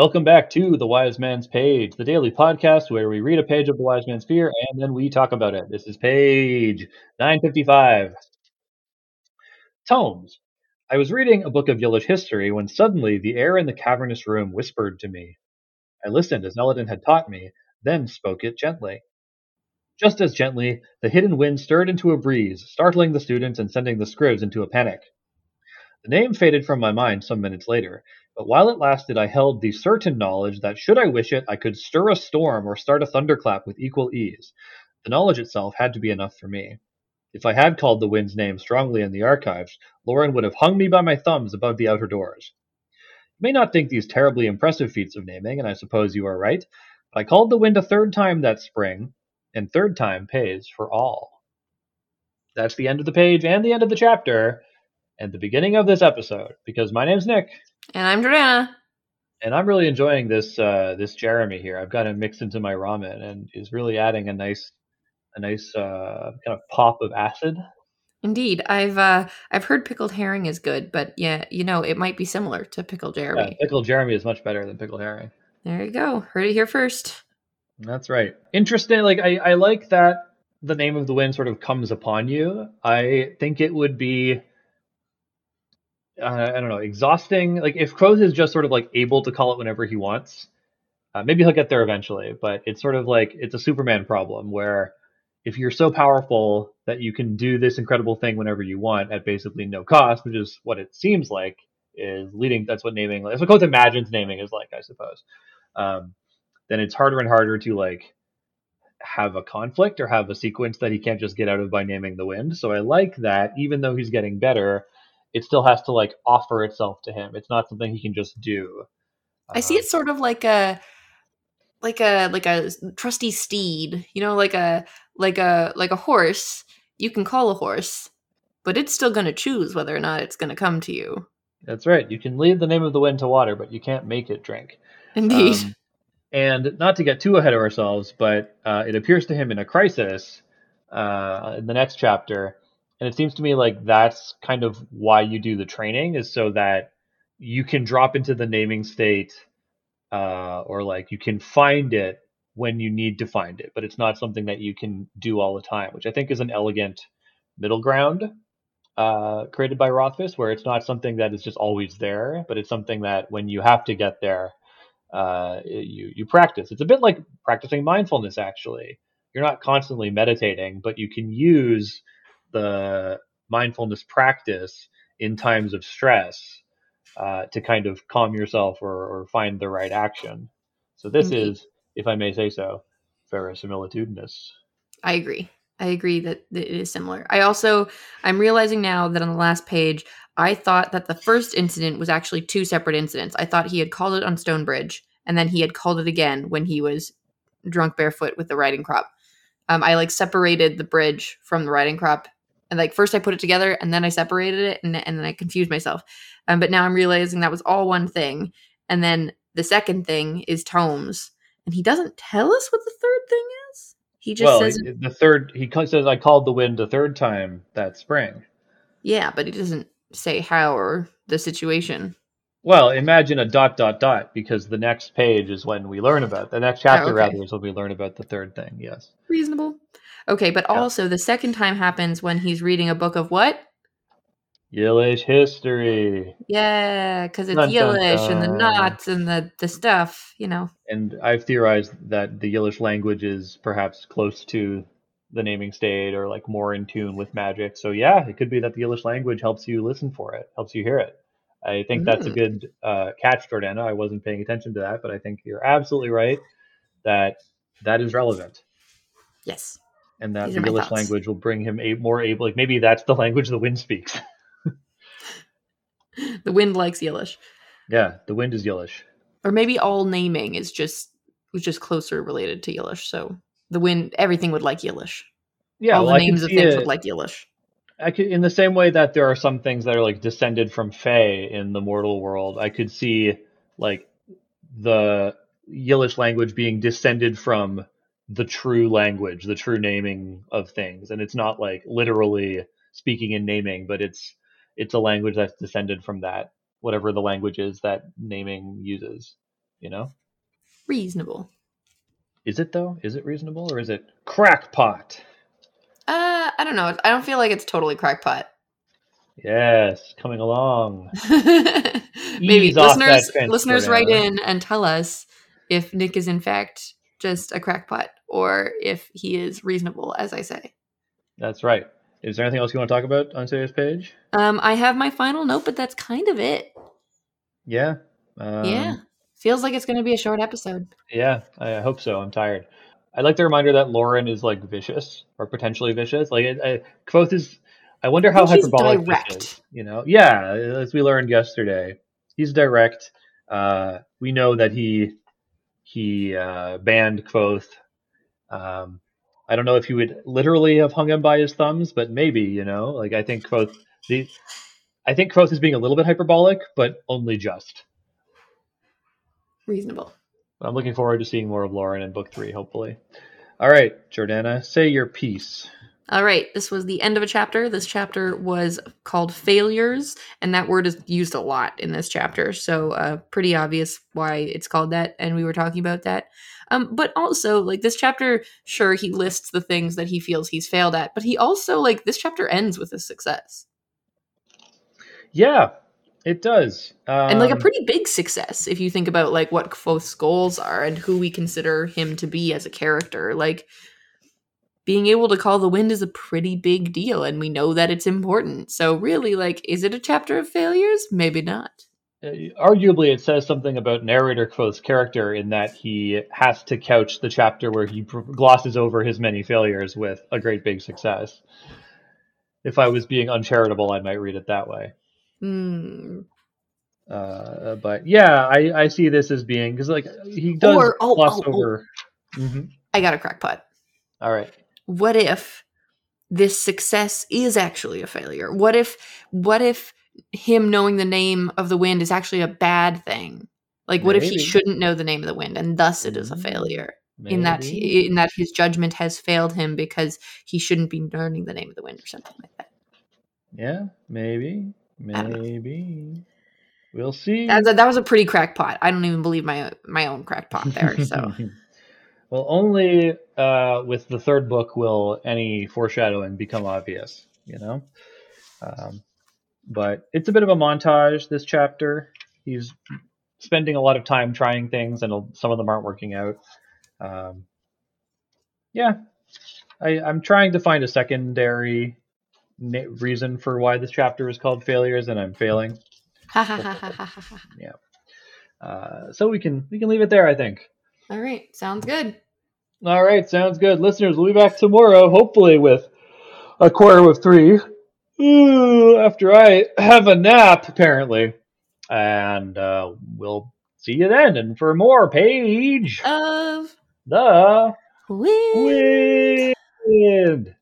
Welcome back to The Wise Man's Page, the daily podcast where we read a page of The Wise Man's Fear and then we talk about it. This is page 955. Tomes. I was reading a book of Yllish history when suddenly the air in the cavernous room whispered to me. I listened as Elodin had taught me, then spoke it gently. Just as gently, the hidden wind stirred into a breeze, startling the students and sending the scrivs into a panic. The name faded from my mind some minutes later, but while it lasted I held the certain knowledge that should I wish it, I could stir a storm or start a thunderclap with equal ease. The knowledge itself had to be enough for me. If I had called the wind's name strongly in the archives, Lorren would have hung me by my thumbs above the outer doors. You may not think these terribly impressive feats of naming, and I suppose you are right, but I called the wind a third time that spring, and third time pays for all. That's the end of the page and the end of the chapter and the beginning of this episode because my name's Nick And I'm Jordana. and I'm really enjoying this uh, this Jeremy here. I've got him mixed into my ramen and is really adding a nice a nice uh, kind of pop of acid. Indeed, I've uh, I've heard pickled herring is good, but yeah, you know it might be similar to pickled Yeah, Jeremy. pickled Jeremy is much better than pickled herring. There you go. Heard it here first. That's right. Interesting. Like I, I like that the name of the wind sort of comes upon you. I think it would be uh, I don't know, exhausting. Like if Kvothe is just sort of like able to call it whenever he wants, uh, maybe he'll get there eventually. But it's sort of like it's a Superman problem where if you're so powerful that you can do this incredible thing whenever you want at basically no cost, which is what it seems like is leading. That's what naming. That's what Kvothe imagines naming is like, I suppose. Um, then it's harder and harder to like have a conflict or have a sequence that he can't just get out of by naming the wind. So I like that even though he's getting better, it still has to like offer itself to him. It's not something he can just do. I see Um, it sort of like a like a like a trusty steed, you know, like a like a like a horse. You can call a horse, but it's still going to choose whether or not it's going to come to you. That's right. You can lead the name of the wind to water, but you can't make it drink. Indeed. Um, and not to get too ahead of ourselves, but uh, it appears to him in a crisis uh, in the next chapter, and it seems to me like that's kind of why you do the training is so that you can drop into the naming state, uh, or like you can find it when you need to find it, but it's not something that you can do all the time, which I think is an elegant middle ground uh, created by Rothfuss, where it's not something that is just always there, but it's something that when you have to get there, uh, you you practice. It's a bit like practicing mindfulness. Actually, you're not constantly meditating, but you can use the mindfulness practice in times of stress uh, to kind of calm yourself or, or find the right action. So this Indeed. is, if I may say so, verisimilitudinous. I agree. I agree that that it is similar. I also I'm realizing now that on the last page, I thought that the first incident was actually two separate incidents. I thought he had called it on Stonebridge, and then he had called it again when he was drunk barefoot with the riding crop. Um, I like separated the bridge from the riding crop, and like first I put it together, and then I separated it, and, and then I confused myself. Um, but now I'm realizing that was all one thing. And then the second thing is tomes, and he doesn't tell us what the third thing is. He just well, says the third he says I called the wind the third time that spring. Yeah, but he doesn't say how or the situation. Well, imagine a dot dot dot because the next page is when we learn about the next chapter okay. rather is when we learn about the third thing. Yes. Reasonable. Okay, but Yeah. also the second time happens when he's reading a book of what? Yllish history. Yeah, because it's Dun, dun, Yllish and the knots and the, the stuff, you know. And I've theorized that the Yllish language is perhaps close to the naming state or like more in tune with magic. So yeah, it could be that the Yllish language helps you listen for it, helps you hear it. I think that's a Mm. good uh, catch, Jordana. I wasn't paying attention to that, but I think you're absolutely right that that is relevant. Yes. And that These the are my Yllish thoughts. language will bring him a more able. Like maybe that's the language the wind speaks. The wind likes Yllish. yeah, the wind is Yllish. Or maybe all naming is just was just closer related to Yllish. So the wind everything would like Yllish. Yeah, all well, the names of things it- would like Yllish. I could, in the same way that there are some things that are like descended from Fae in the mortal world. I could see like the Yllish language being descended from the true language, the true naming of things, and it's not like literally speaking and naming, but it's it's a language that's descended from that, whatever the language is that naming uses. You know, Reasonable. is it though? Is it reasonable or is it crackpot? Uh, I don't know. I don't feel like it's totally crackpot. Yes, coming along. Maybe listeners listeners write in and tell us if Nick is in fact just a crackpot or if he is reasonable, as I say. That's right. Is there anything else you want to talk about on today's page? Um, I have my final note, but that's kind of it. Yeah. Um, yeah, feels like it's going to be a short episode. Yeah, I hope so. I'm tired. I like the reminder that Lorren is like vicious or potentially vicious. Like, I, I, Kvothe is. I wonder how he's hyperbolic direct. this is. You know? Yeah, as we learned yesterday, he's direct. Uh, we know that he he uh, banned Kvothe. Um, I don't know if he would literally have hung him by his thumbs, but maybe. You know, like I think Kvothe. The I think Kvothe is being a little bit hyperbolic, but only just. Reasonable. I'm looking forward to seeing more of Lorren in book three, hopefully. All right, Jordana, say your piece. All right, this was the end of a chapter. This chapter was called Failures, and that word is used a lot in this chapter. So, uh, pretty obvious why it's called that, and we were talking about that. Um, but also, like this chapter, sure, he lists the things that he feels he's failed at, but he also, like, this chapter ends with a success. Yeah, it does. Um, and like a pretty big success if you think about like what Kvothe's goals are and who we consider him to be as a character. Like being able to call the wind is a pretty big deal, and we know that it's important. So really, like, is it a chapter of failures? Maybe not. uh, arguably, it says something about narrator Kvothe's character in that he has to couch the chapter where he glosses over his many failures with a great big success. If I was being uncharitable, I might read it that way. Hmm. Uh, but yeah, I, I see this as being because like he does Or- oh, gloss oh, oh. over. Mhm. I got a crackpot. All right. What if this success is actually a failure? What if what if him knowing the name of the wind is actually a bad thing? Like what if he shouldn't know the name of the wind and thus it is a Mm. failure? In that in that his judgment has failed him because he shouldn't be learning the name of the wind or something like that. Yeah, maybe, I don't know. maybe. We'll see. That was a, that was a pretty crackpot. I don't even believe my my own crackpot there. So well, only uh, with the third book will any foreshadowing become obvious. You know, um, but it's a bit of a montage. This chapter, he's spending a lot of time trying things, and some of them aren't working out. Um, yeah, I, I'm trying to find a secondary na- reason for why this chapter is called failures, and I'm failing. ha ha ha ha ha ha. ha. Uh, so we can we can leave it there, I think. All right, sounds good. All right, sounds good, listeners. We'll be back tomorrow, hopefully with a quarter of three. Ooh, after I have a nap, apparently, and uh, we'll see you then. And for more page, Of the wind. wind.